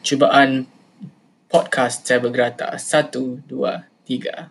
cubaan podcast Cyber Gerata. Satu, dua, tiga.